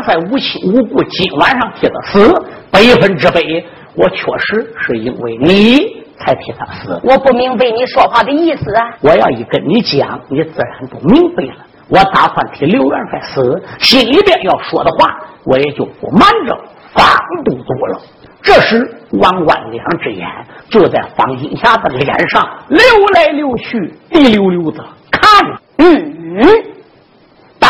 元帅无亲无故，今晚上替他死，百分之百，我确实是因为你才替他死。我不明白你说话的意思啊！我要一跟你讲，你自然就明白了。我打算替刘元帅死，心里边要说的话，我也就不瞒着方都督了。这时，王冠两只眼就在方金霞的脸上流来流去，滴溜溜的看。嗯。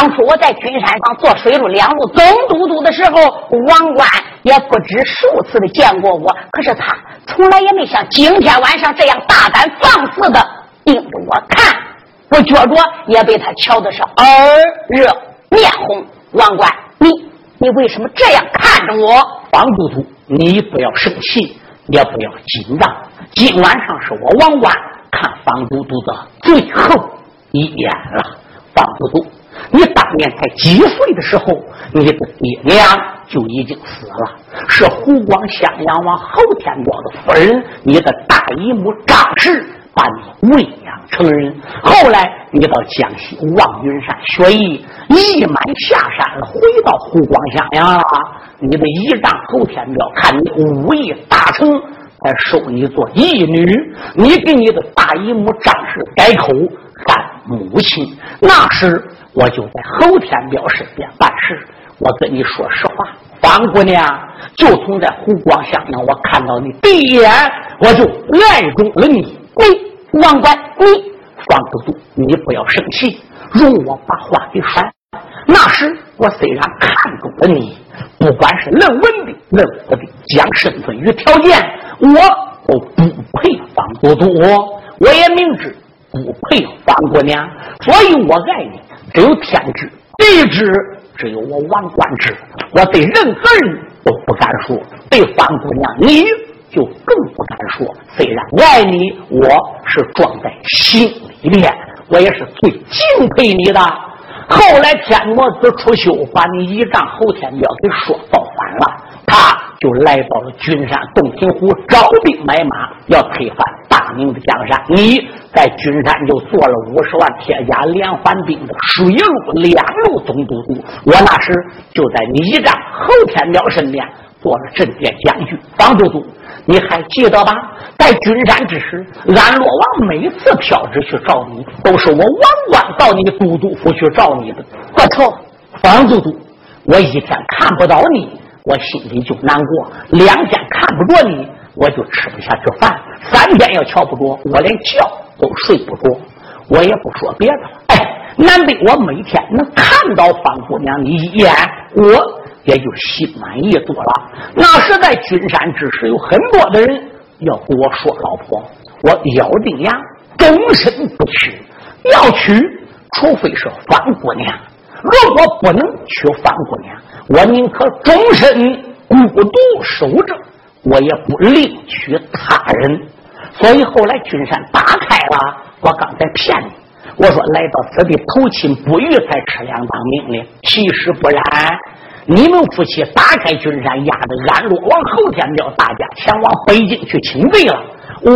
当初我在君山上做水陆两路总都督的时候，王冠也不止数次的见过我，可是他从来也没像今天晚上这样大胆放肆的盯着我看，我觉着也被他瞧的是耳热面红。王冠，你你为什么这样看着我？方都督，你不要生气，也不要紧张。今晚上是我王冠看方都督的最后一眼了，方都督。你当年才几岁的时候，你的爹娘就已经死了，是湖广襄阳王侯天彪的夫人，你的大姨母张氏把你喂养成人。后来你到江西望云山学艺，一满下山了，回到湖广襄阳了。你的姨丈侯天彪看你武艺大成，才收你做义女。你给你的大姨母张氏改口母亲，那时。我就在侯天彪身边办事。我跟你说实话，方姑娘就从在湖广襄阳，我看到你第一眼，我就爱中了你。你王冠，你方都督，你不要生气，容我把话给说。那时我虽然看中了你，不管是论文的、论武的，讲身份与条件，我都不配方都督。我也明知不配方姑娘，所以我爱你。只有天知地知，只有我王冠知。我对任何人都不敢说，对方姑娘你就更不敢说。虽然爱你，我是装在心里面，我也是最敬佩你的。后来天魔子出修，把你一丈后天彪给说造反了，他就来到了君山洞庭湖，招兵买马，要推翻大明的江山，你在君山就做了五十万铁甲连环兵的水陆两路总督督，我那时就在你一战后天庙身边做了镇殿将军。方都督，你还记得吧？在君山之时，安洛王每次飘旨去找你，都是我王冠到你都督府去找你的。不错，方都督，我一天看不到你，我心里就难过；两天看不着你。我就吃不下去饭，三天要瞧不着，我连觉都睡不着。我也不说别的了，哎，难得我每天能看到方姑娘你一眼，我也就心满意足了。那时在君山之时，有很多的人要跟我说老婆，我咬定牙，终身不娶。要娶，除非是方姑娘；如果不能娶方姑娘，我宁可终身孤独守着。我也不另娶他人，所以后来君山打开了。我刚才骗你，我说来到此地投亲不遇才吃两当命令，其实不然。你们夫妻打开君山，压着安洛王后天叫大家前往北京去请罪了，我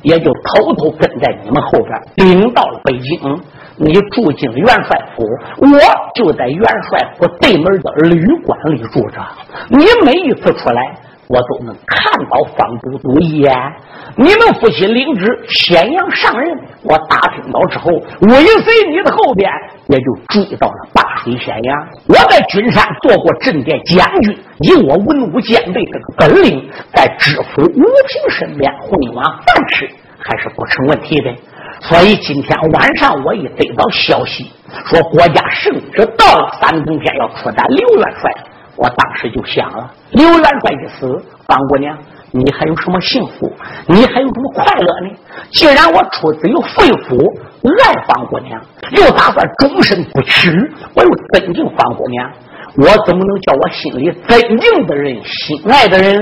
也就偷偷跟在你们后边，领到了北京。你住进元帅府，我就在元帅府对门的旅馆里住着。你每一次出来。我都能看到方都督一眼。你们夫妻领旨咸阳上任，我打听到之后，尾随你的后边，也就追到了大水咸阳。我在君山做过镇殿将军，以我文武兼备这个本领，在知府吴平身边混一碗饭吃，还是不成问题的。所以今天晚上我一得到消息，说国家圣旨到了，三更天要出战刘元帅。我当时就想了，刘元帅一死，方姑娘，你还有什么幸福？你还有什么快乐呢？既然我出自于肺腑爱方姑娘，又打算终身不娶，我又尊敬方姑娘，我怎么能叫我心里尊敬的人、心爱的人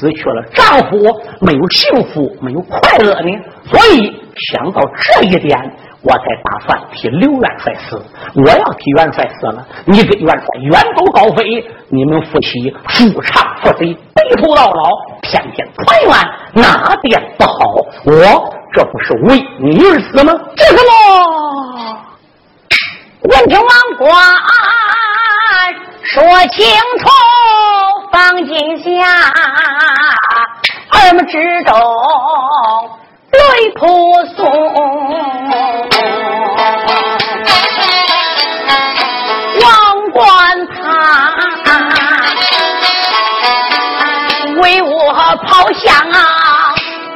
失去了丈夫，没有幸福，没有快乐呢？所以想到这一点。我才打算替刘元帅死。我要替元帅死了，你跟元帅远走高飞，你们夫妻夫唱妇随，白头到老，天天团圆，哪点不好？我这不是为你而死吗？这什么？文天王官说清楚，放今下，二目之中。泪婆娑，王官他为我抛下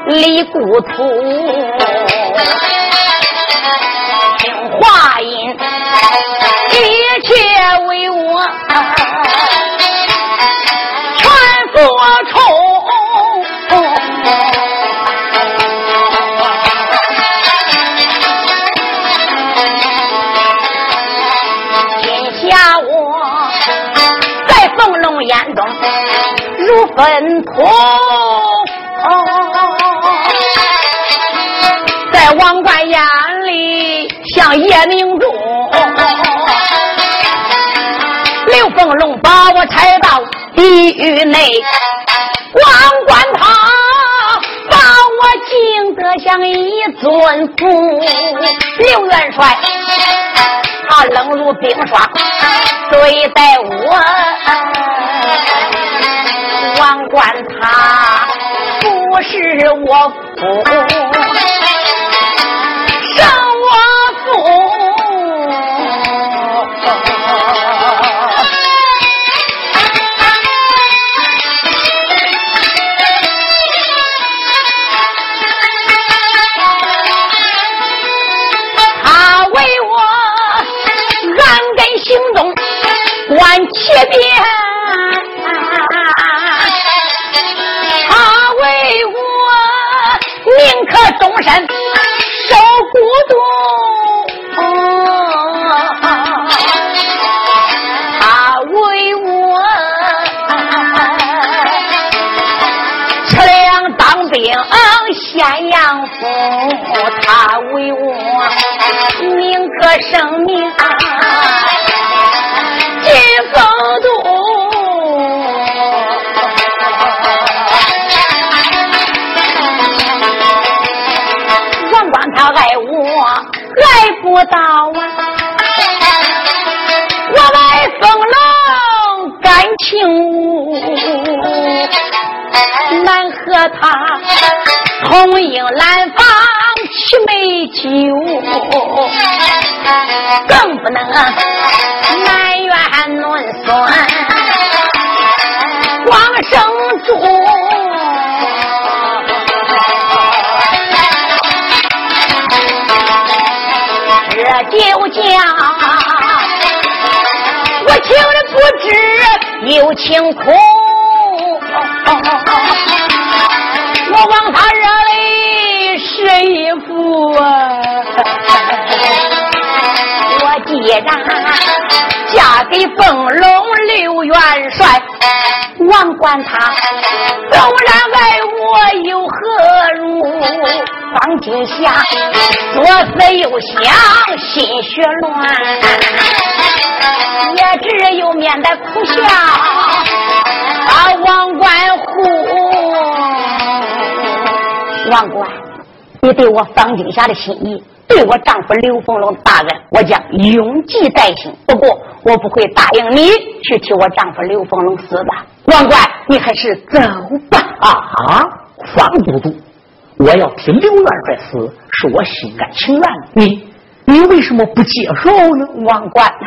离故土，听话音，一切为我本土，在王冠眼里像夜明珠。刘凤龙把我抬到地狱内，王冠他把我敬得像一尊佛。刘元帅他冷如冰霜对待我。王冠他不是我父，终不到啊！我爱风冷感情，难和他同饮兰芳七美酒，更不能埋怨论酸光生珠。有情苦，我望他热泪湿衣服啊！我既然嫁给凤龙刘元帅，王管他纵然爱我又何如？方金霞左思右想，心血乱，也只有面带苦笑，把王冠护。王冠，你对我方金霞的心意，对我丈夫刘凤龙大恩，我将永记在心。不过，我不会答应你去替我丈夫刘凤龙死的。王冠，你还是走吧。啊，方都督。我要替刘元帅死，是我心甘情愿的。你，你为什么不接受呢？王冠呐，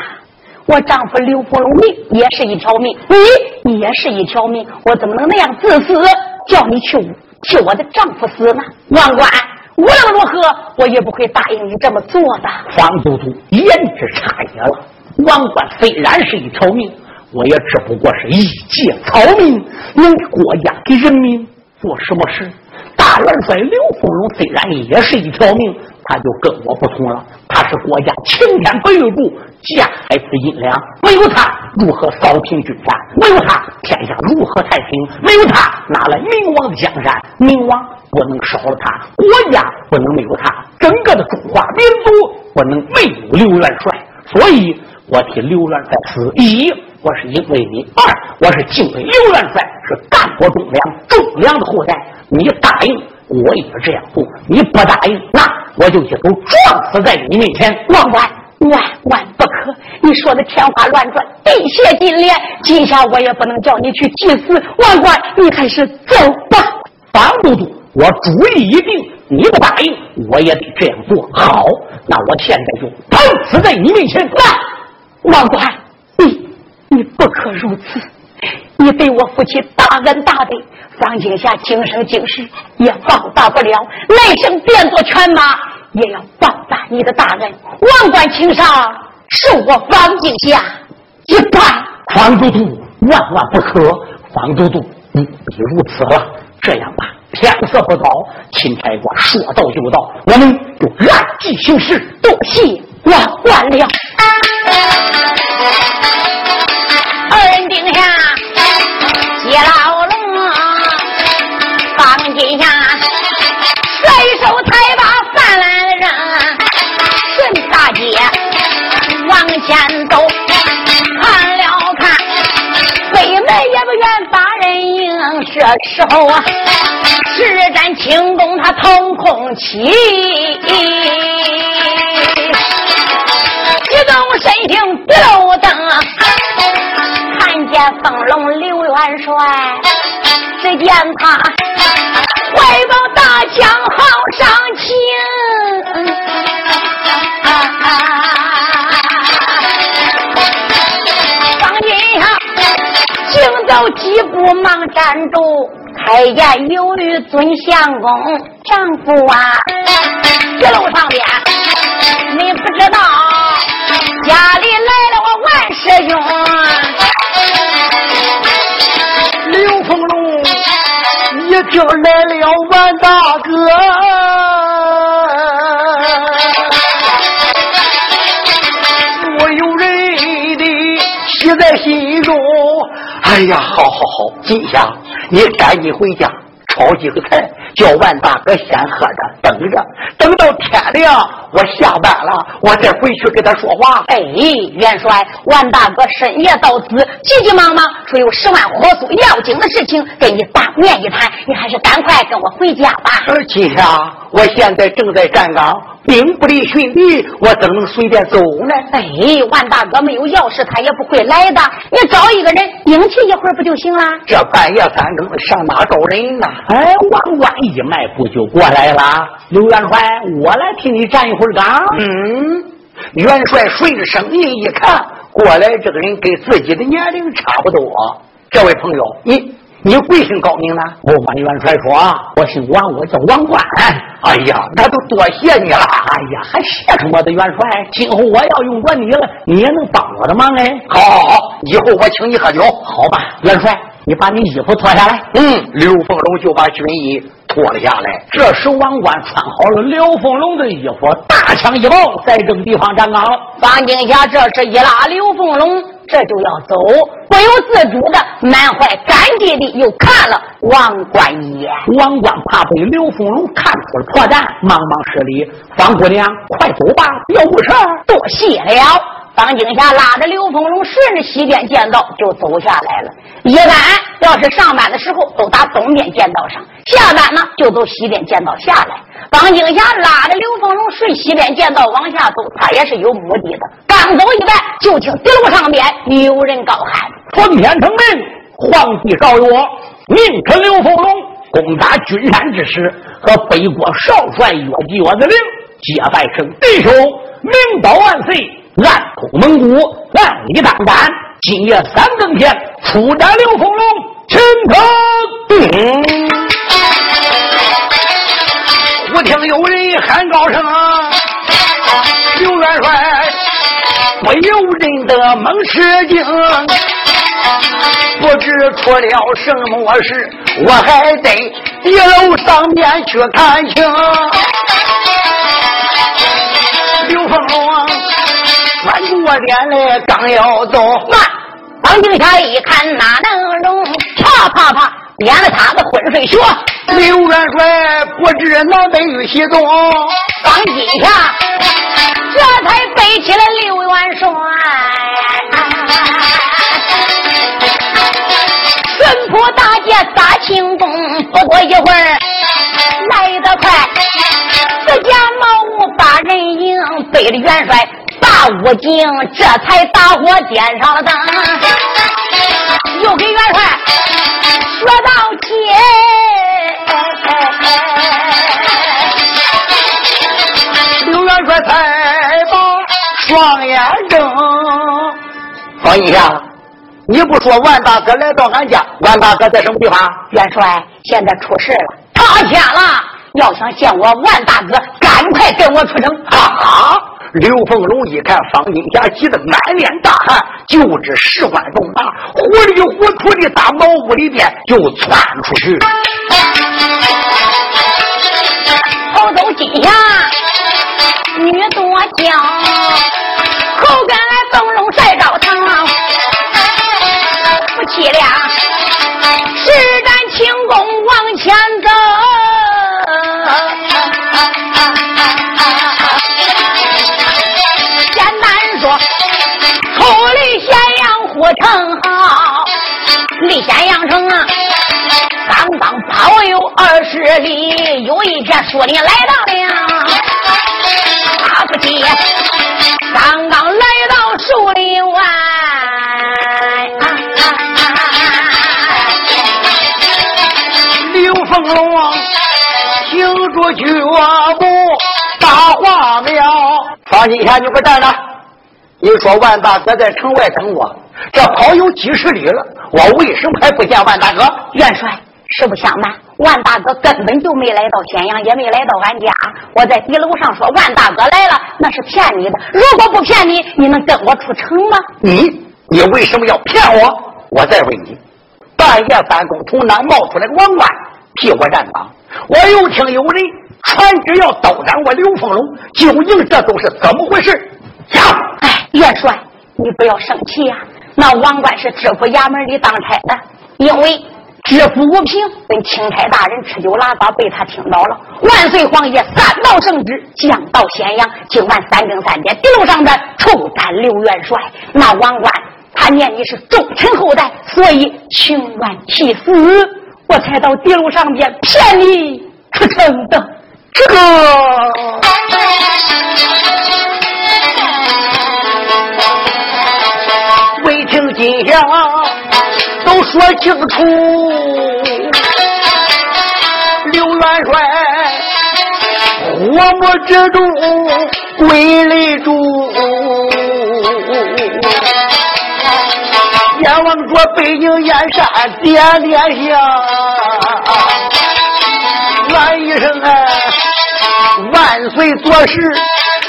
我丈夫刘伯龙命也是一条命，你也是一条命，我怎么能那样自私，叫你去替我的丈夫死呢？王冠，无论如何，我也不会答应你这么做的。方都督言之差也了。王冠虽然是一条命，我也只不过是一介草民，能给国家给人民做什么事？大元帅刘凤龙虽然也是一条命，他就跟我不同了。他是国家擎天白玉柱，架海之阴凉。没有他，如何扫平军阀？没有他，天下如何太平？没有他，哪来明王的江山？明王不能少了他，国家不能没有他，整个的中华民族不能没有刘元帅。所以我替刘元帅死。一，我是因为你；二，我是敬畏刘元帅是干国忠良、忠良的后代。你答应，我也这样做；你不答应，那我就一头撞死在你面前。万万万万不可！你说的天花乱坠，地血金莲，今下我也不能叫你去祭祀。万官，你还是走吧。方都督，我主意已定，你不答应，我也得这样做。好，那我现在就碰死在你面前。来，万官，你不可如此！你对我父亲大恩大德。张金霞今生今世也报答不了，来生变作犬马也要报答你的大恩。万贯情上受我方金霞一拜。方都督万万不可，方都督不必如此了。这样吧，天色不早，钦差官说到就到，我们就按计行事。多谢万万了。时候啊，实战轻功他腾空起，一动身形不漏灯，看见凤龙刘元帅，只见他。怀抱大枪好上前，方金霞行走几我忙站住，开言有语尊相公，丈夫啊，一路上边你不知道，家里来了我万师兄。就来了，万大哥，哎呀，好好好，今天，你赶紧回家炒几个菜，叫万大哥先喝着，等着，等到天亮，我下班了，我再回去跟他说话。哎，元帅，万大哥深夜到此，急急忙忙说有十万火速要紧的事情跟你当面一谈，你还是赶快跟我回家吧。今天我现在正在站岗。兵不离训地，我怎能随便走呢？哎，万大哥没有钥匙，他也不会来的。你找一个人应气一会儿不就行了？这半夜三更上哪找人呢？哎，王冠一迈步就过来了。刘元帅，我来替你站一会儿岗。嗯，元帅顺着声音一看，过来这个人跟自己的年龄差不多。这位朋友，你。你贵姓高名呢？我管元帅说：“我姓王，我叫王冠。”哎呀，那都多谢你了！哎呀，还谢什么的元帅？今后我要用过你了，你也能帮我的忙哎！好，好，好，以后我请你喝酒，好吧？元帅，你把你衣服脱下来。嗯，刘凤龙就把军衣脱了下来。这时王冠穿好了刘凤龙的衣服，大枪一抱，在这个地方站岗了。方景霞这时一拉刘凤龙。这就要走，不由自主的满怀感激的又看了王冠一眼。王冠怕被刘凤龙看出了破绽，忙忙施礼：“方姑娘，快走吧，有事多谢了。”方景霞拉着刘凤龙，顺着西边剑道就走下来了。一般要是上班的时候，都打东边剑道上；下班呢，就走西边剑道下来。方景霞拉着刘凤龙顺西边剑道往下走，他也是有目的的。刚走一半，就听地路上边有人高喊：“奉天承命，皇帝诏曰，命臣刘凤龙攻打君山之时，和北国少帅约计我的令，结拜成弟兄，明刀万岁。”暗通蒙古，万里当胆。今夜三更天，出战刘凤龙，请他。我听有人喊高声：“刘元帅，我有人的猛吃惊，不知出了什么事，我还得一楼上面去看清。”刘凤龙。转过脸来，刚要走，慢！方静霞一看，哪能容？啪啪啪，点了他的昏睡穴。刘元帅不知南北与西东，王金霞这才背起了刘元帅。顺坡大街撒轻功，不过一会儿来得快，自家茅屋把人迎，背着元帅。大武警这才打火点上了灯，又给元帅说道歉。刘元帅才把双眼睁。方一下，你不说万大哥来到俺家，万大哥在什么地方？元帅现在出事了，塌陷了。要想见我万大哥，赶快跟我出城啊！刘凤龙一看方金霞急得满脸大汗，就知事关重大，糊里糊涂的打茅屋里边就窜出去。头走金霞，女多娇，后边来灯笼晒着堂，夫妻俩施展轻功往前走。城好，离咸阳城啊，刚刚跑有二十里，有一片树林来到了。大夫妻刚刚来到树林外，刘凤龙停住脚步，大话苗。方金霞，你给我站着！你说万大哥在城外等我。这跑有几十里了，我为什么还不见万大哥？元帅，实不相瞒，万大哥根本就没来到咸阳，也没来到俺家。我在地楼上说万大哥来了，那是骗你的。如果不骗你，你能跟我出城吗？你，你为什么要骗我？我再问你，半夜三更从哪冒出来个王冠替我站岗？我又听有人传旨要刀斩我刘凤龙，究竟这都是怎么回事？讲，哎，元帅，你不要生气呀。那王冠是知府衙门里当差的，因为知府吴平跟钦差大人吃酒拉撒，被他听到了。万岁皇爷三道圣旨，降到咸阳，今晚三更三点，地路上的抽斩刘元帅。那王冠他念你是忠臣后代，所以情愿替死，我才到地路上边骗你出城的。这个今相都说清楚，刘元帅火魔之中归雷主，阎王说北京燕山点点香，俺一声啊，万岁做事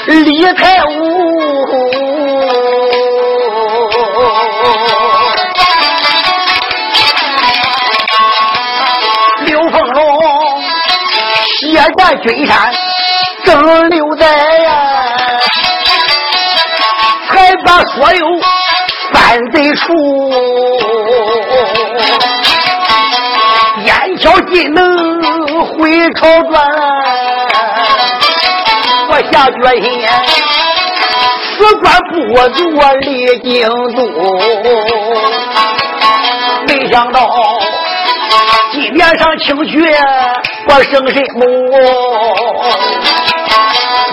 李太武。接下军山正留在呀，才把所有犯罪处，燕桥进能回朝转，我下决心，此官不做离京都，没想到。地面上清雪，我生什么？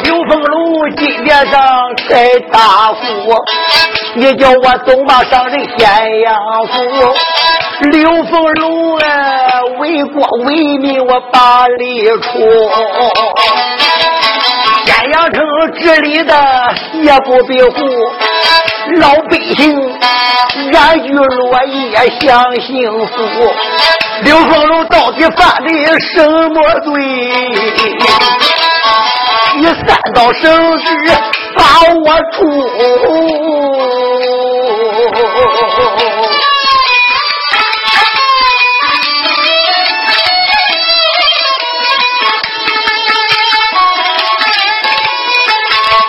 刘凤楼金面上开大富，你叫我走马上任咸阳府。刘凤楼啊，为国为民我把理出，咸阳城治理的也不比乎老百姓，安居乐业享幸福。刘凤荣到底犯的什么罪？你三道圣旨把我出，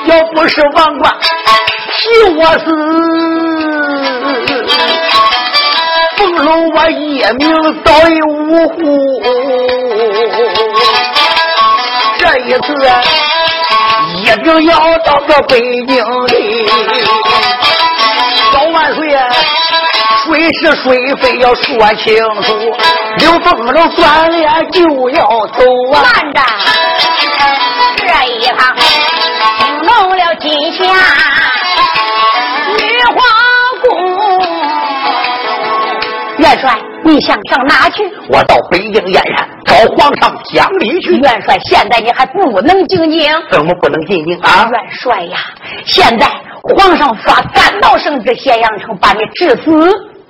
要不是王冠替我死。我一命早已无呼，这一次一定要到个北京里。老万岁，谁是谁非要说清楚。刘凤楼转脸就要走啊！慢着，这一趟弄了金霞女皇宫。元帅，你想上哪去？我到北京燕山找皇上讲理去。元帅，现在你还不能进京。怎么不能进京啊？元帅呀，现在皇上发三道圣旨，咸阳城把你治死。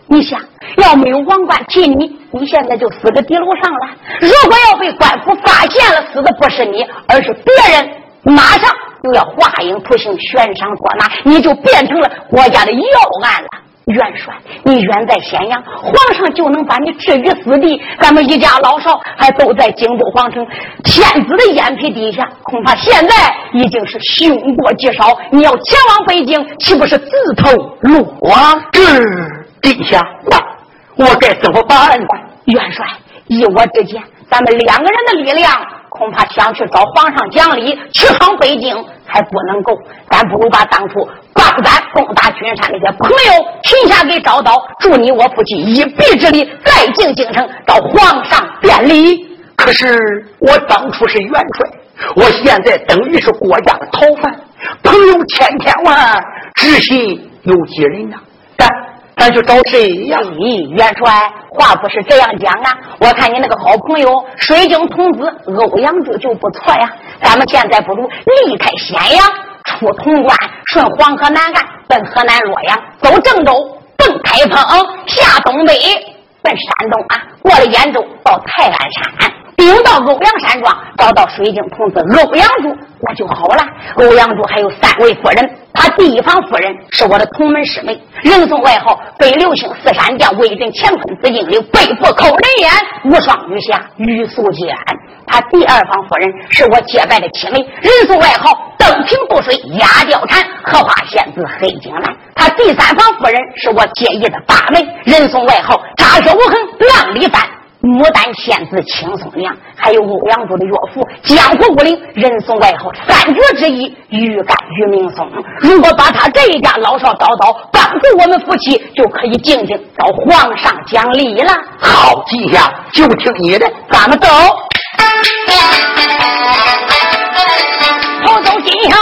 你想要没有王冠替你，你现在就死在地楼上了。如果要被官府发现了，死的不是你，而是别人，马上就要画影图形，悬赏捉拿，你就变成了国家的要案了。元帅，你远在咸阳，皇上就能把你置于死地。咱们一家老少还都在京都皇城天子的眼皮底下，恐怕现在已经是凶多吉少。你要前往北京，岂不是自投罗网？这陛下，我我该怎么办呢？元帅，依我之见，咱们两个人的力量，恐怕想去找皇上讲理，去闯北京还不能够。咱不如把当初。帮咱攻打君山那些朋友，群下给找到，助你我夫妻一臂之力，再进京城找皇上辩理。可是我当初是元帅，我现在等于是国家的逃犯，朋友千千万，知心有几人呐？咱咱去找谁呀？咦，元帅，话不是这样讲啊！我看你那个好朋友水晶童子欧阳柱就不错呀。咱们现在不如离开咸阳。出潼关，顺黄河南岸，奔河南洛阳，走郑州，奔开封，下东北，奔山东啊，过了兖州，到泰安山，顶到欧阳山庄，找到水晶童子欧阳柱，那就好了。欧阳柱还有三位夫人，他第一房夫人是我的同门师妹，人送外号北流星四山将，威震乾坤紫金流，背负扣人眼，无双女侠玉素娟。他第二房夫人是我结拜的七妹，人送外号登平渡水压貂蝉，荷花仙子黑金兰。他第三房夫人是我结义的八妹，人送外号扎血无痕浪里翻，牡丹仙子青松娘，还有欧阳柱的岳父江湖武林人送外号三绝之一玉干玉明松。如果把他这一家老少叨叨帮助我们夫妻，就可以静静找皇上讲理了。好，记下，就听你的，咱们走。头走金下，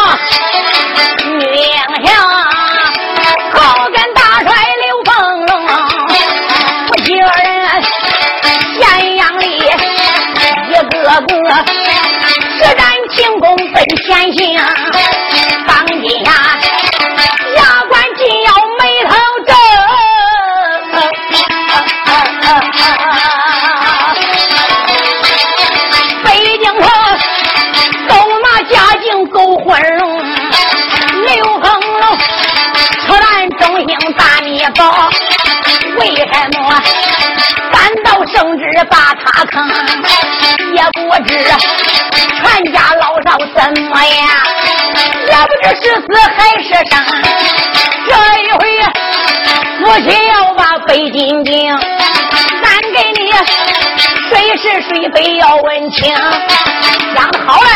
女英雄，人偏，当家、牙关紧咬眉头皱。北京河走马家境够混龙，刘恒龙出来中兴大密宝，为什么反倒圣旨把他坑？也不知全家老。怎么样，也不知是死还是生。这一回父亲要把北京京，咱给你谁是谁非要问清，讲的好嘞。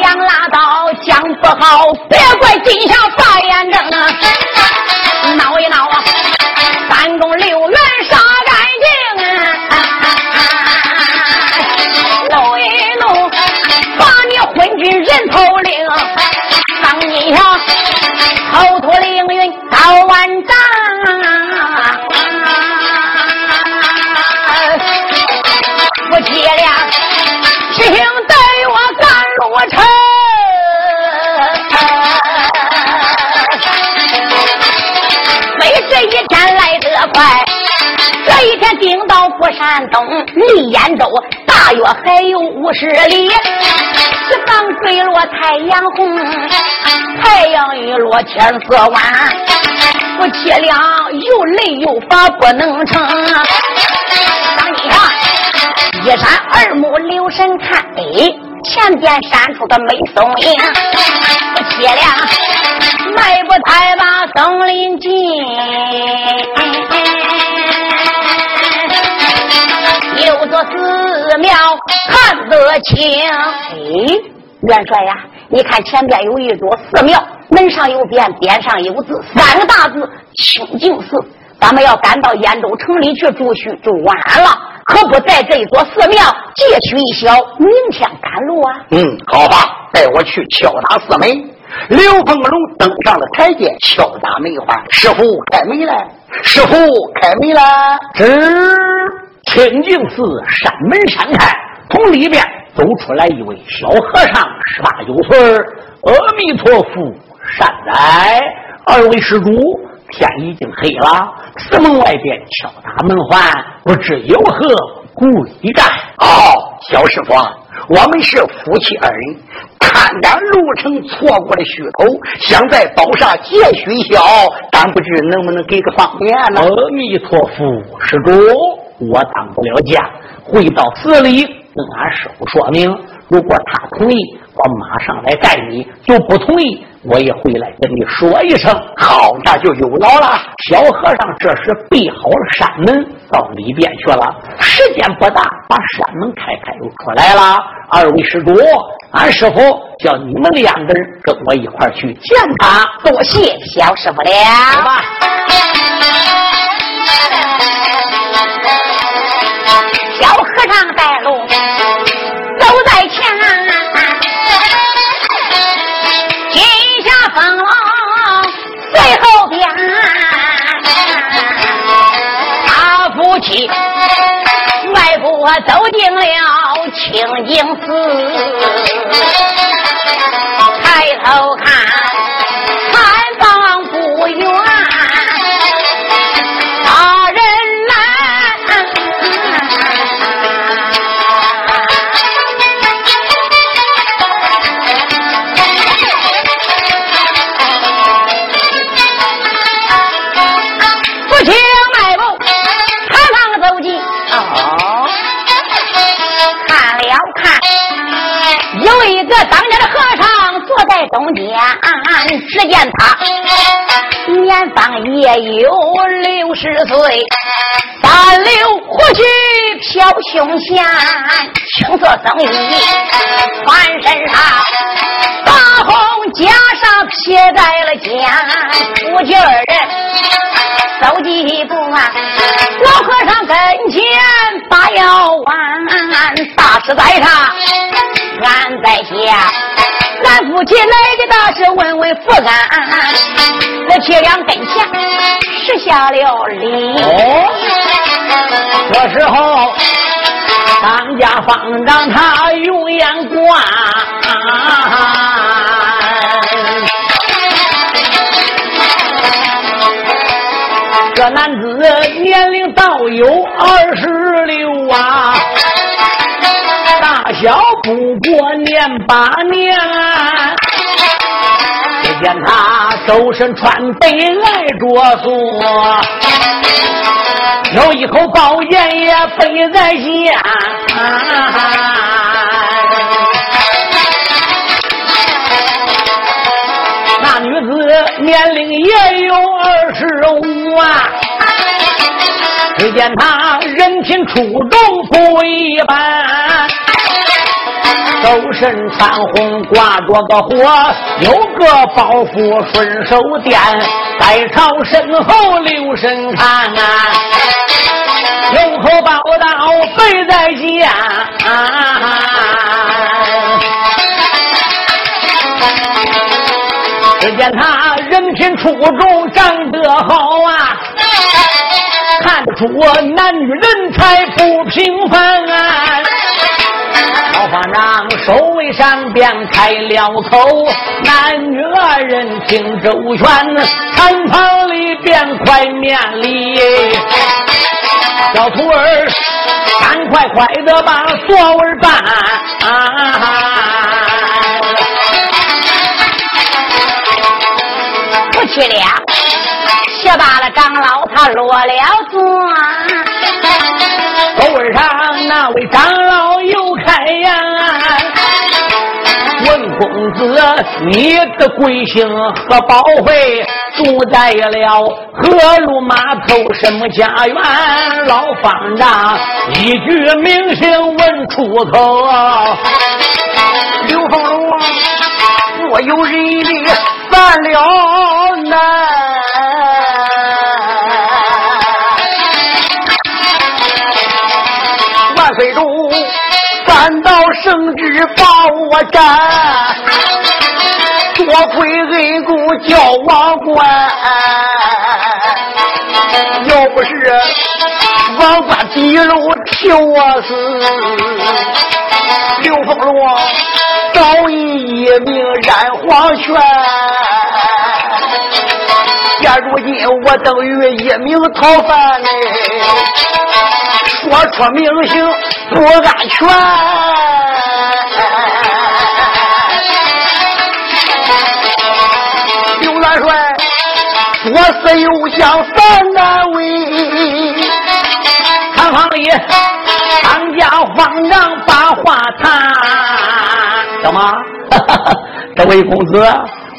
两拉倒讲不好，别怪金下发眼症，当顶到富山东，离兖州大约还有五十里。西方坠落太阳红，太阳一落天色晚，夫妻俩又累又乏不能成。当今啊，一山二目留神看，哎，前边闪出个美松影，夫妻俩。迈步太把松林进，座寺庙看得清。哎，元帅呀，你看前边有一座寺庙，门上有匾，匾上有字，三个大字清净寺。咱们要赶到兖州城里去住去，就晚了，可不在这座寺庙借宿一宿，明天赶路啊。嗯，好吧，带我去敲打寺门。刘凤龙登上了台阶，敲打梅花。师傅开门了，师傅开门了。吱，清净寺山门山开，从里边走出来一位小和尚，十八九岁。阿弥陀佛，善哉！二位施主，天已经黑了，寺门外边敲打门环，不知有何贵干？哦，小师傅，我们是夫妻二人。看赶路程错过了虚头，想在刀上借虚宵，但不知能不能给个方便呢？阿弥陀佛，施主，我当不了家，回到寺里跟俺师傅说明。如果他同意，我马上来带你；就不同意，我也回来跟你说一声。好，那就有劳了。小和尚这时闭好了山门，到里边去了。时间不大，把山门开开，又出来了。二位施主，俺师傅叫你们两个人跟我一块去见他。多谢小师傅了。和尚带路。走在前、啊。迈步走进了清净寺，抬头看。间，只见他年方也有六十岁，三绺胡须飘胸前，青色僧衣穿身上，大红袈裟披在了肩，夫妻二人走几步啊，老和尚跟前把腰弯，大师在上，俺在下。俺夫妻来的倒是问问福安，夫妻俩跟前施下了礼。这时候，当家方丈他用眼观，这男子年龄倒有二十六啊。小不过年八年，只见他周身穿背来着锁，有一口宝剑也背在肩。那女子年龄也有二十五啊，只见她人品出众不一般。周身穿红，挂着个火，有个包袱顺手掂，再朝身后留神看啊，有口宝刀背在肩。只见他人品出众，长得好啊，看得出男女人才不平凡啊。老方丈首尾上边开了口，男女二人听周全，禅房里边快面里，小徒儿赶快快的把座位搬。夫妻俩谢罢了长老，他落了座。座位上那位长公子，你的贵姓和宝会住在了河路码头？什么家园？”老方丈一句名姓问出口：“刘凤龙，我有人力犯了难。”道圣旨把我斩，多亏恩公叫王冠，要不是王冠逼路替我死，刘凤龙早已一命染黄泉。现如今我等于一名逃犯嘞。说出名姓不安全，刘元帅左思右想三难为，堂房里当家方丈把话谈，怎么？这位公子，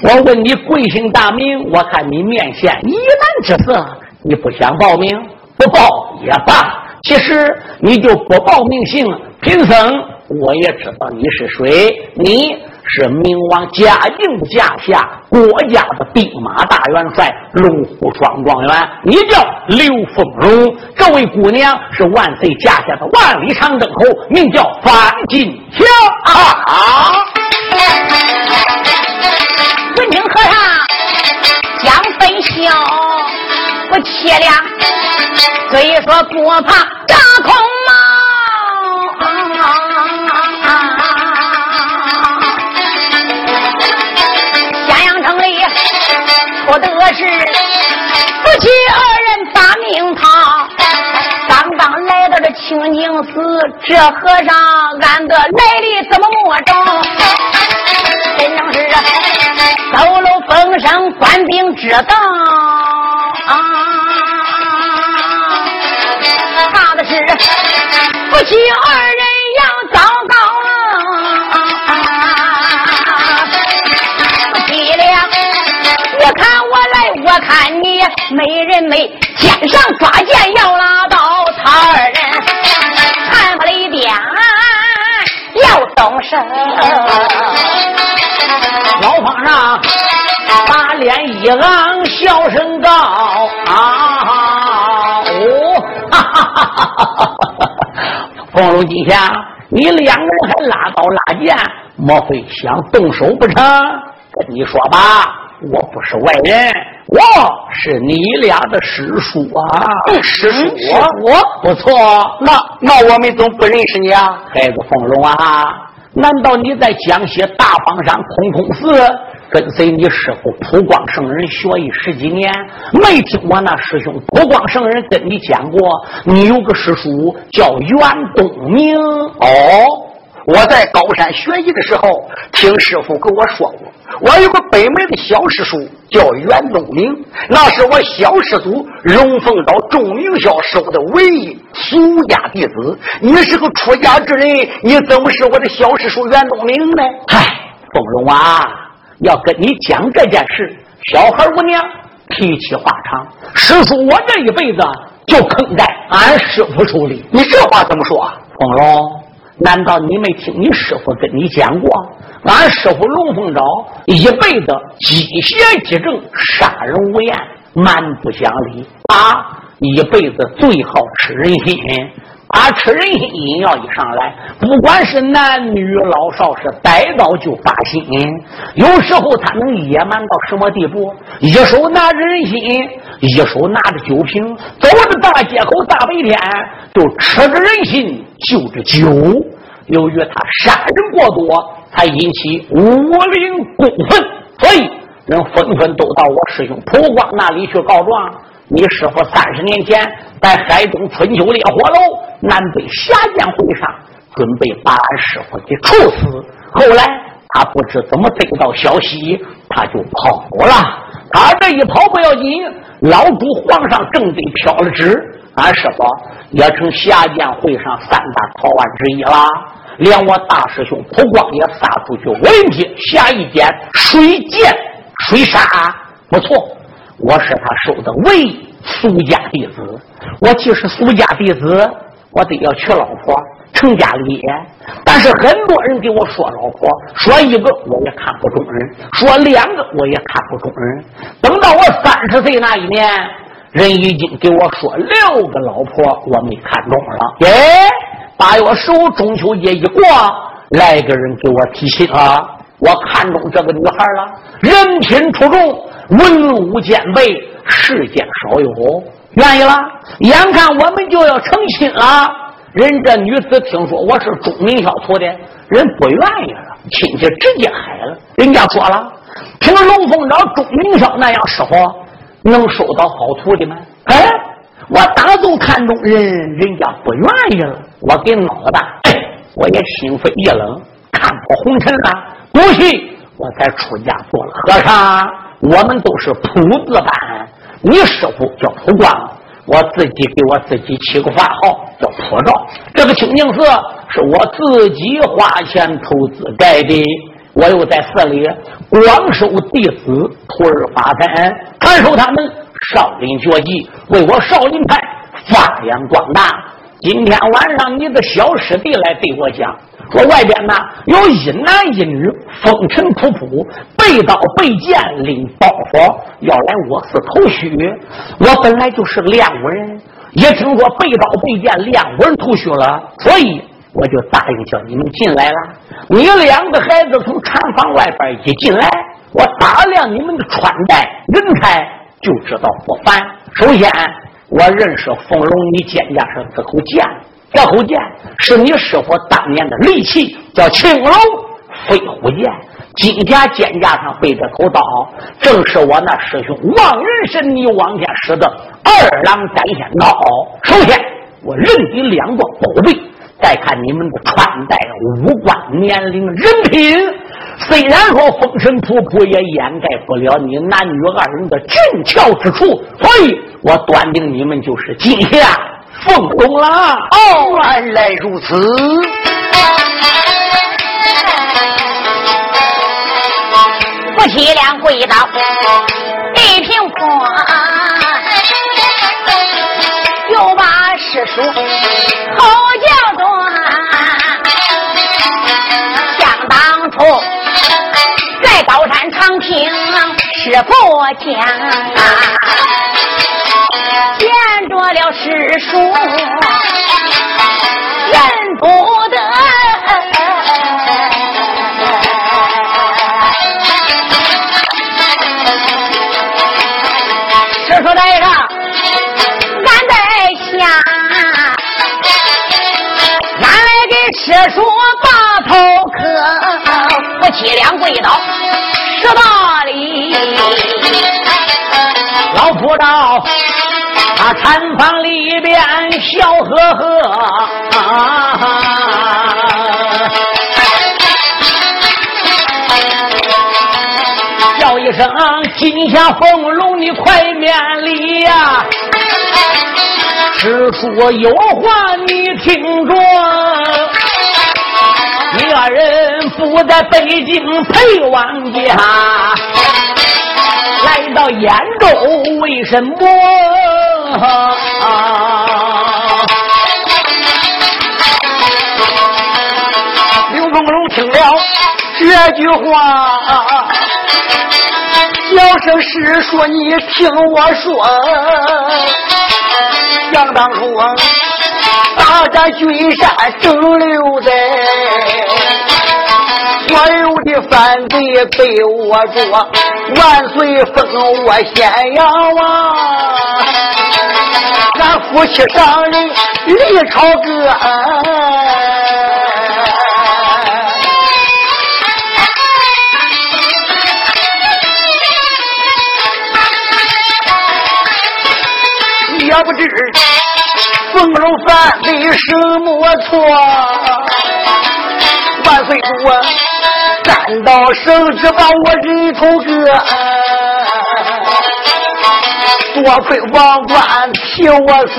我问你贵姓大名？我看你面现疑难之色，你不想报名？不报也罢。其实你就不报名姓，贫僧我也知道你是谁。你是明王嘉靖驾下国家的兵马大元帅龙虎双状元，你叫刘凤荣。这位姑娘是万岁驾下的万里长征侯，名叫范金香。啊！我凄凉。虽说不怕大空猫，咸阳城里出的是夫妻二人把命逃。刚刚来到这清净寺，这和尚俺的来历怎么没着？真正是走漏风声，官兵知道。夫妻二人要糟糕，夫妻俩，我看我来，我看你，美人美，肩上抓剑要拉刀，他二人看不了一点，要动手。老皇上把脸一昂，笑声高啊！哦，哈哈哈哈哈哈！凤龙金霞，你两个人还拉刀拉剑，莫非想动手不成？跟你说吧。我不是外人，我是你俩的师叔啊！师叔，我不错。那那我们怎么不认识你啊？孩子凤龙啊，难道你在江西大方山空空寺跟随你师傅普光圣人学艺十几年，没听我那师兄普光圣人跟你讲过，你有个师叔叫袁东明哦？我在高山学艺的时候，听师傅跟我说过，我有个北门的小师叔叫袁东明，那是我小师祖荣凤岛众名校收的唯一俗家弟子。你是个出家之人，你怎么是我的小师叔袁东明呢？嗨，凤荣啊，要跟你讲这件事，小孩无娘，提起话长。师叔，我这一辈子就坑在俺师傅手里。你这话怎么说？凤荣。难道你没听你师傅跟你讲过？俺师傅龙凤爪一辈子积邪积正，杀人无厌，蛮不讲理。啊，一辈子最好吃人心。啊，吃人心要一上来，不管是男女老少，是逮到就发心。有时候他能野蛮到什么地步？一手拿着人心，一手拿着酒瓶，走着大街口，大白天就吃着人心，就着酒。由于他杀人过多，才引起武林公愤，所以人纷纷都到我师兄普光那里去告状。你师傅三十年前在海东春秋烈火楼南北侠剑会上，准备把俺师傅给处死。后来他不知怎么得到消息，他就跑了。他这一跑不要紧，老主皇上正得飘了旨，俺师傅也成侠剑会上三大逃案之一了。连我大师兄普光也撒出去问题下一剑水剑水杀，不错，我是他收的唯一俗家弟子。我既是俗家弟子，我得要娶老婆成家立业。但是很多人给我说老婆，说一个我也看不中人，说两个我也看不中人。等到我三十岁那一年，人已经给我说六个老婆，我没看中了。耶！八月十五中秋节一过，来个人给我提亲啊。我看中这个女孩了，人品出众，文武兼备，世间少有。愿意了，眼看我们就要成亲了。人这女子听说我是钟明孝徒的，人不愿意了，亲戚直接嗨了。人家说了，凭龙凤爪钟明孝那样师傅，能收到好徒弟吗？哎。我打从看中人，人家不愿意了，我给闹的，我也心灰意冷，看破红尘了。不信，我才出家做了和尚。我们都是普字班，你师傅叫普光，我自己给我自己起个法号叫普照。这个清净寺是我自己花钱投资盖的，我又在寺里光收弟子徒儿发财，传授他们。少林绝技为我少林派发扬光大。今天晚上你的小师弟来对我讲，说外边呢有一男一女，风尘仆仆，背刀背剑拎包袱，要来我寺头须。我本来就是练武人，也听说背刀背剑练武人头须了，所以我就答应叫你们进来了。你两个孩子从禅房外边一进来，我打量你们的穿戴人才。就知道不凡。首先，我认识冯龙，你肩胛上这口剑，这口剑是你师傅当年的利器，叫青龙飞虎剑。金甲肩胛上背着口刀，正是我那师兄望人神你往天使的二郎斩仙刀。首先，我认你两个宝贝，再看你们的穿戴、五官、年龄、人品。虽然说风尘仆仆也掩盖不了你男女二人的俊俏之处，所以我断定你们就是今天奉公了。哦，原来如此。夫妻俩跪倒，地平宽，又把师叔。好。高山长听师傅讲，见着了师叔认不得。师叔在上，俺在下，俺来给师叔磕，夫妻俩跪倒十八里。老夫道，他禅房里边笑呵呵。啊叫一声金下凤龙，你快免礼呀！师叔有话你听着，个人不在北京陪王家，来到兖州为什么？刘凤龙听了这句话。小声师说，你听我说，想当初大战君山争六代，所有的犯罪被我捉，万岁封我咸阳王，俺夫妻上人立朝歌。也不知凤楼犯的什么错，万岁主啊，难道圣旨把我人头割，多亏王冠替我死，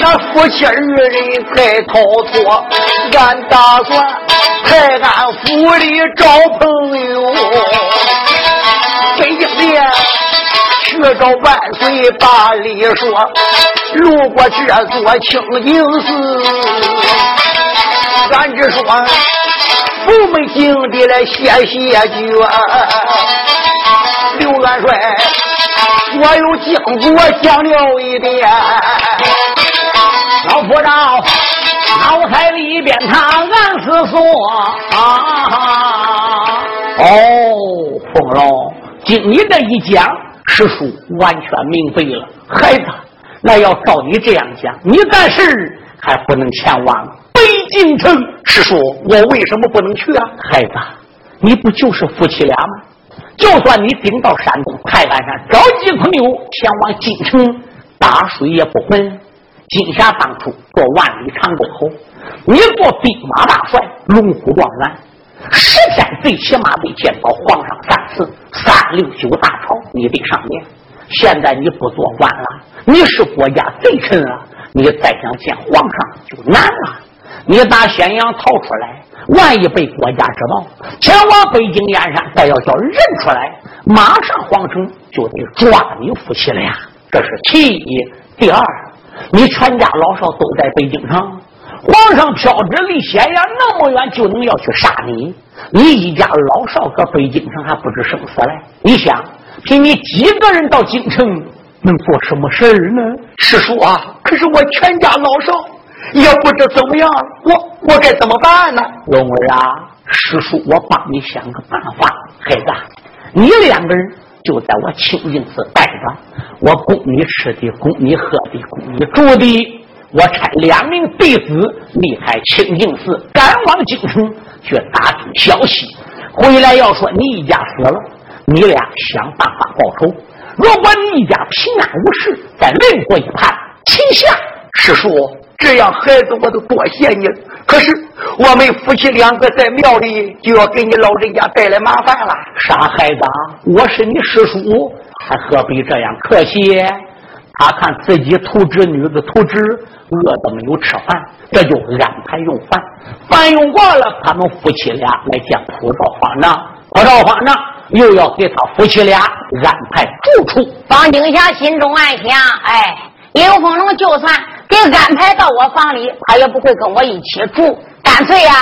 那夫妻二人才逃脱，俺打算在俺府里找朋友，北京的。去找万岁把礼说，路过这座清净寺，俺只说不没敬的来谢谢绝。刘元帅所有经过讲了一遍，老夫道脑海里边他暗思索啊，哦，凤龙，经你这一讲。师叔完全明白了，孩子，那要照你这样讲，你暂时还不能前往京城。师叔，我为什么不能去啊？孩子，你不就是夫妻俩吗？就算你顶到山东泰安山找几朋友前往京城，打水也不混。金霞当初做万里长征后，你做兵马大帅，龙虎状元。十天最起码得见到皇上三次，三六九大朝你得上殿。现在你不做官了，你是国家贼臣啊！你再想见皇上就难了。你打咸阳逃出来，万一被国家知道，前往北京燕山，再要叫认出来，马上皇城就得抓你夫妻俩。这是其一。第二，你全家老少都在北京城。皇上飘旨离咸阳那么远，就能要去杀你。你一家老少搁北京城还不知生死嘞。你想，凭你几个人到京城能做什么事儿呢？师叔啊，可是我全家老少也不知怎么样，我我该怎么办呢？龙儿啊，师叔，我帮你想个办法。孩子，你两个人就在我清净寺待着，我供你吃的，供你喝的，供你住的。我差两名弟子离开清净寺，赶往京城去打听消息。回来要说你一家死了，你俩想办法报仇。如果你一家平安无事，再另过一盘秦下。师叔，这样孩子我都多谢你了。可是我们夫妻两个在庙里就要给你老人家带来麻烦了。傻孩子，我是你师叔，还何必这样客气？他看自己徒侄女子徒侄饿得没有吃饭，这就安排用饭。饭用过了，他们夫妻俩来见普照方丈。普照方丈又要给他夫妻俩安排住处。方景霞心中暗想：哎，刘凤龙就算给安排到我房里，他也不会跟我一起住。干脆呀，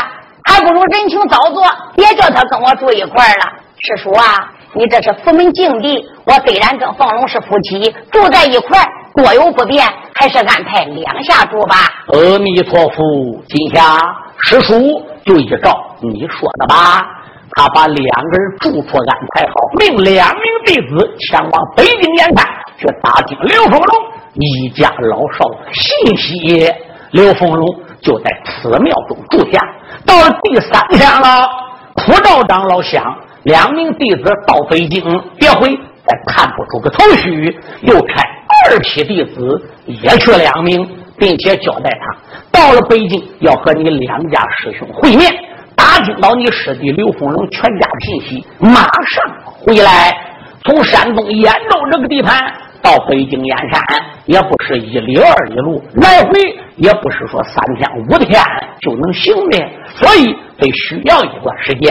还不如人情早做，别叫他跟我住一块儿了。师叔啊，你这是佛门禁地，我虽然跟凤龙是夫妻，住在一块儿多有不便，还是安排两下住吧。阿弥陀佛，今夏师叔就依照你说的吧。他把两个人住处安排好，命两名弟子前往北京演看，去打听刘凤龙一家老少的信息。刘凤荣就在此庙中住下。到了第三天了，普照长老想两名弟子到北京，别回，再探不出个头绪，又差二批弟子也去两名，并且交代他到了北京要和你两家师兄会面。打听到你师弟刘凤荣全家的信息，马上回来。从山东兖州这个地盘到北京燕山，也不是一里二里路，来回也不是说三天五天就能行的，所以得需要一段时间。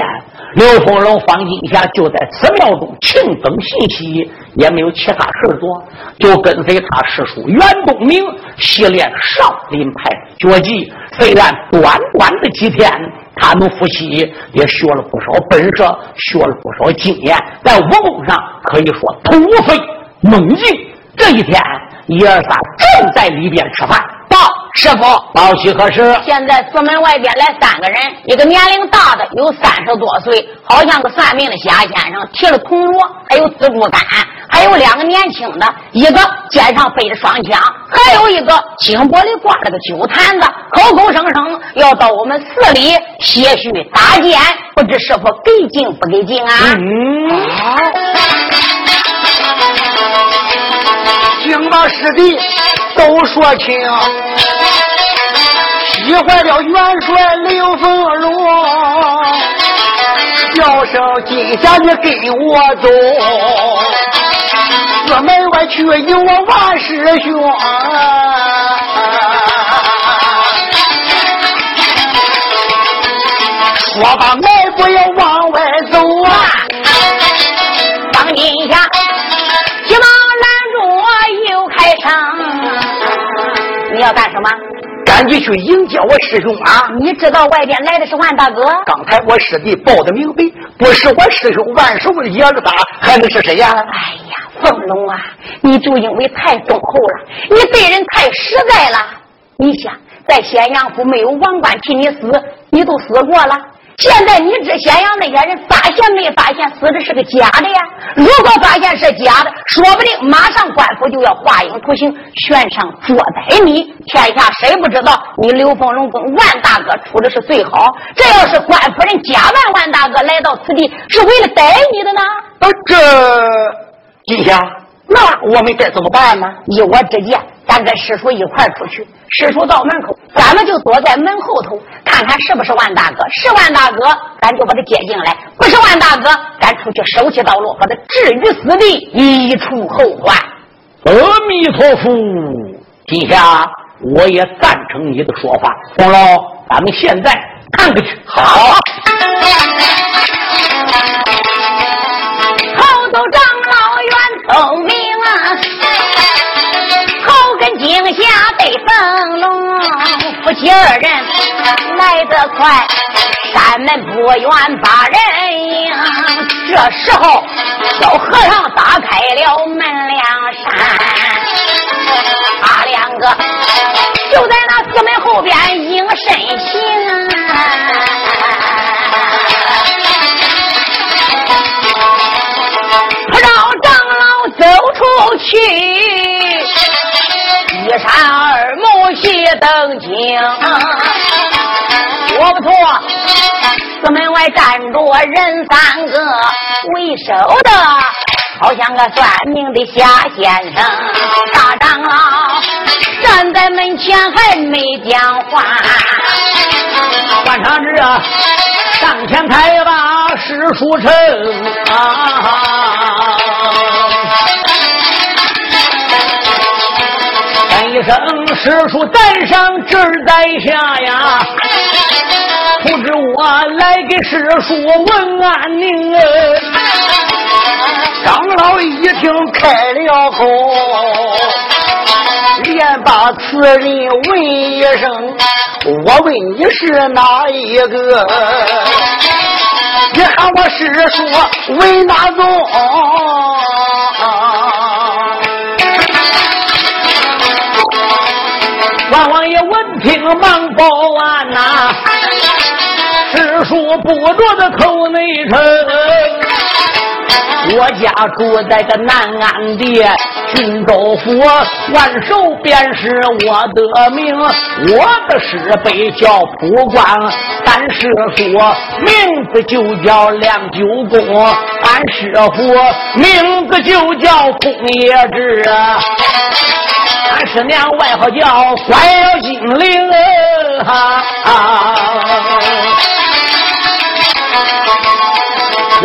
刘凤龙、方金霞就在此庙中庆等信息，也没有其他事做，就跟随他师叔袁东明习练少林派绝技。虽然短短的几天。他们夫妻也学了不少本事，学了不少经验，在武功上可以说突飞猛进。这一天，一二三正在里边吃饭。报师傅，报喜何事？现在寺门外边来三个人，一个年龄大的有三十多岁，好像个算命的瞎先生，提了铜锣，还有自助杆。还有两个年轻的，一个肩上背着双枪，还有一个颈脖里挂了个酒坛子，口口声声要到我们寺里些许搭建，不知师傅给劲不给劲啊？嗯，请把师弟都说清，喜坏了元帅刘凤荣，叫声今下你跟我走。四门外去有我万师兄，说吧，迈步要往外走啊！当今下，要干什么？”赶紧去迎接我师兄啊！你知道外边来的是万大哥？刚才我师弟报的名讳，不是我师兄万寿的爷子打，还能是谁呀？哎呀，凤龙啊，你就因为太忠厚了，你对人太实在了。你想，在咸阳府没有王冠替你死，你都死过了。现在你知咸阳那些人发现没发现死的是个假的呀？如果发现是假的，说不定马上官府就要画影图形，悬赏捉逮你。天下谁不知道你刘凤龙跟万大哥处的是最好？这要是官府人假扮万大哥来到此地，是为了逮你的呢？呃，这金霞，那我们该怎么办呢？依我之见。咱跟师叔一块出去，师叔到门口，咱们就躲在门后头，看看是不是万大哥。是万大哥，咱就把他接进来；不是万大哥，咱出去手起刀落，把他置于死地，以除后患。阿弥陀佛，今下，我也赞成你的说法。红老，咱们现在看看去。好，夫妻二人来得快，山门不远把人迎。这时候，小和尚打开了门梁扇，他两个就在那寺门后边迎身行。不让长老走出去。一山二目细登京，说不错，四门外站着人三个，为首的好像个算命的瞎先生。大长老站在门前还没讲话，万长志啊，上前开把师叔称啊。一声师叔在上，侄在下呀！不知我来给师叔问安宁。长老一听开了口，连把此人问一声，我问你是哪一个？你喊我师叔为哪种？万王爷闻听忙报完呐，师叔不着的口内称。我家住在个南安地郡州府，万寿便是我的名，我的师辈叫普光，俺师叔名字就叫梁九公，俺师傅名字就叫孔爷志，啊师娘外号叫关妖精灵，啊。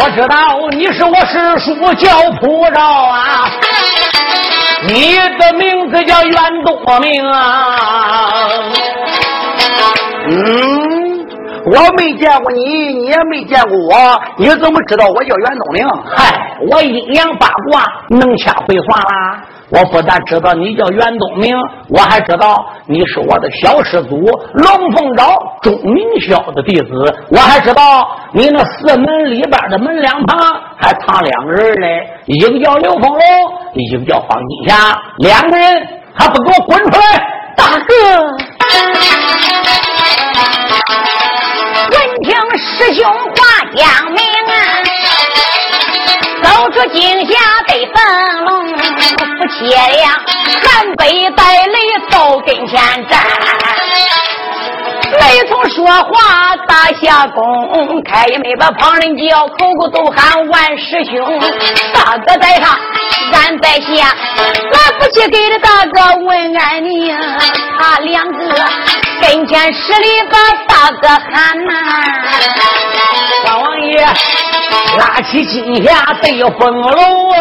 我知道你是我师叔，叫普照啊。你的名字叫袁多明啊。嗯，我没见过你，你也没见过我，你怎么知道我叫袁东明？嗨，我阴阳八卦能掐会算啦。我不但知道你叫袁东明，我还知道你是我的小师祖龙凤爪钟明霄的弟子。我还知道你那四门里边的门两旁还藏两个人嘞，一个叫刘凤龙，一个叫方金霞，两个人还不给我滚出来！大哥，闻听师兄话讲明啊，走出井下得凤龙。不切呀，寒背带泪到跟前站，没从说话打下公，开也没把旁人叫，口口都喊万师兄。大哥在上，俺在下，来不及给了大哥问安宁，他两个跟前十里把大哥喊呐。大王爷拉起金霞对风龙。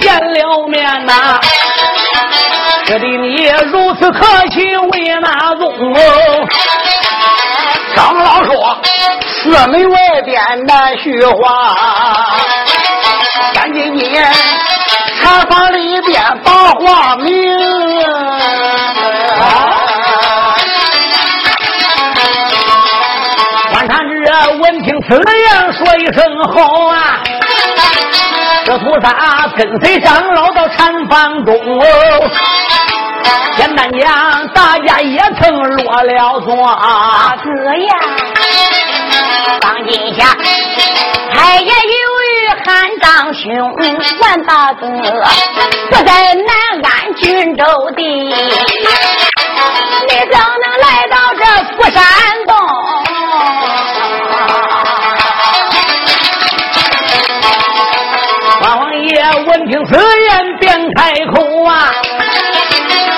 见了面呐，师弟你也如此客气为哪种？长老说四门外边难叙话，赶紧你茶房里边把话明。此言说一声好啊！这菩萨跟随长老到禅房中，简单讲，大家也曾落了座。哥呀，当今下太爷有于汉长兄，万大哥不在南安郡州地，此言，便开口啊！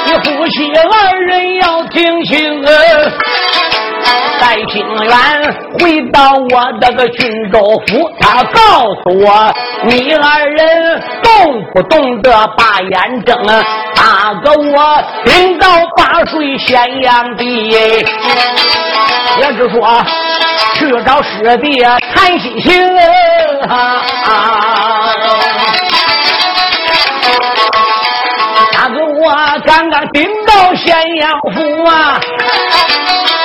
你夫妻二人要听清啊，在清远回到我这个郡州府，他告诉我，你二人动不动的把眼睁？大哥，我领到八水咸阳地，也是说去找师弟谈心情。我刚刚顶到咸阳府啊，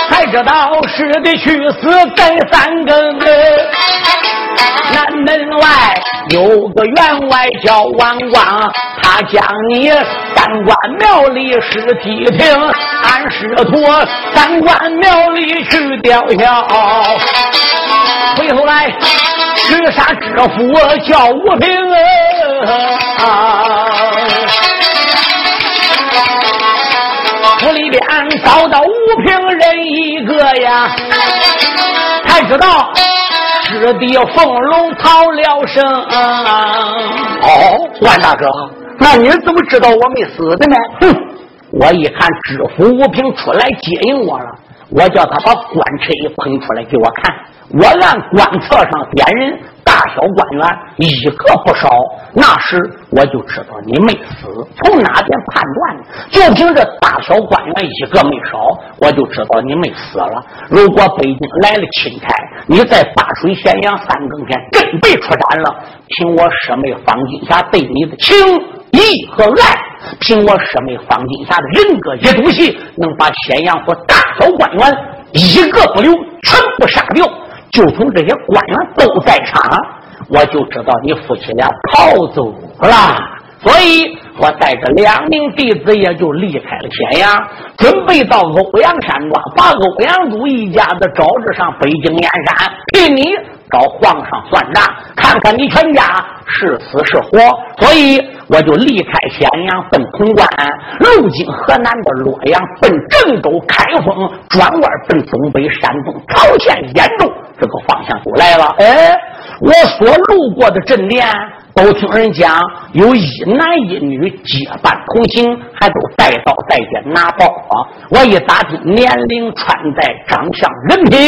才知道师弟去死在三更。南门外有个员外叫王光，他将你三官庙里尸体停，俺师徒三官庙里去吊孝。回头来去杀知府叫吴平啊。边找到吴平人一个呀，才知道师弟凤龙逃了生。哦，万大哥，那你怎么知道我没死的呢？哼，我一看知府吴平出来接应我了，我叫他把官车一捧出来给我看，我按官册上点人，大小官员一个不少。那时我就知道你没死。从哪点判断？就凭这大小官员一个没少，我就知道你没死了。如果北京来了钦差，你在八水咸阳三更天真被出斩了，凭我师妹方金霞对你的情义和爱，凭我师妹方金霞的人格一赌气，能把咸阳府大小官员一个不留，全部杀掉。就从这些官员都在场，我就知道你夫妻俩逃走了，所以我带着两名弟子也就离开了咸阳，准备到欧阳山庄，把欧阳祖一家子招致上北京燕山，替你找皇上算账，看看你全家是死是活。所以我就离开咸阳，奔潼关，路经河南的洛阳，奔郑州开封，转弯奔东北山东朝县兖州。这个方向就来了，哎，我所路过的镇店，都听人讲有一男一女结伴同行，还都带刀带剑拿包啊。我一打听年龄、穿戴、长相、人品，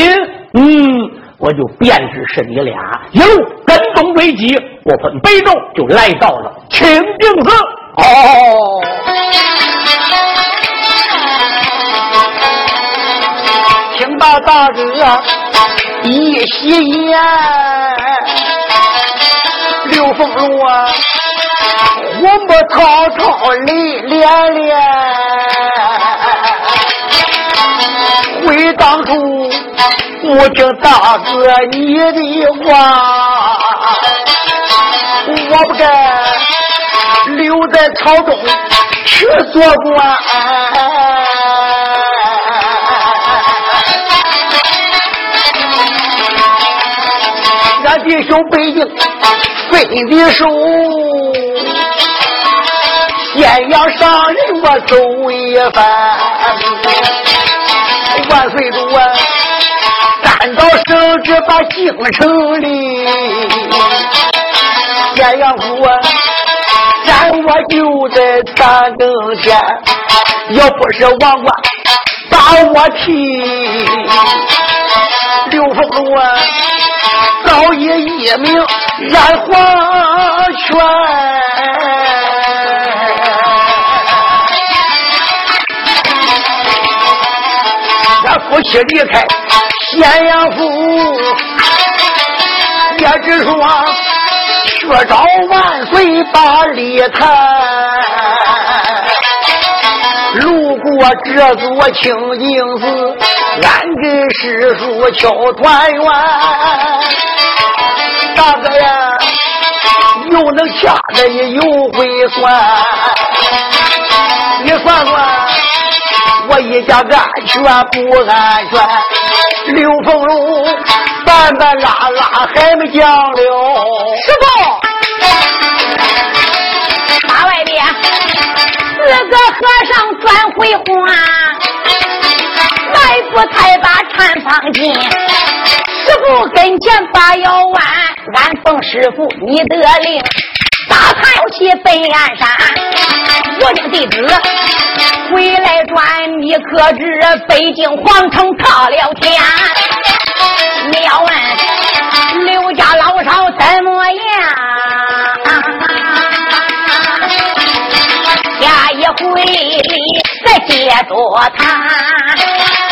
嗯，我就辨识是你俩，一路跟踪追击，不分北斗，就来到了清净寺。哦，听到大哥。一袭烟，刘凤龙啊，我们滔滔泪连连。回当初我听大哥你的话，我不该留在朝中去做官。俺弟兄北京非的手，咸阳上人我走一番。万岁主啊，赶到圣旨把京城里，咸阳府啊，咱我就在三更天，要不是王官把我提，刘凤龙啊。早已一命染黄泉，俺夫妻离开咸阳府，也只说去找万岁把礼谈。路过这座清净寺，俺跟师叔敲团圆。大哥呀，又能掐着你又会算，你算算我一家安全不安全？刘凤龙半半拉拉还没讲了，师傅，马外边四个和尚转回话，我才把禅房进。师傅跟前把腰弯，俺奉师傅你得令，打太起北岸山。我家弟子回来转，你可知北京皇城塌了天？你要问刘家老少怎么样？下一回再接着谈。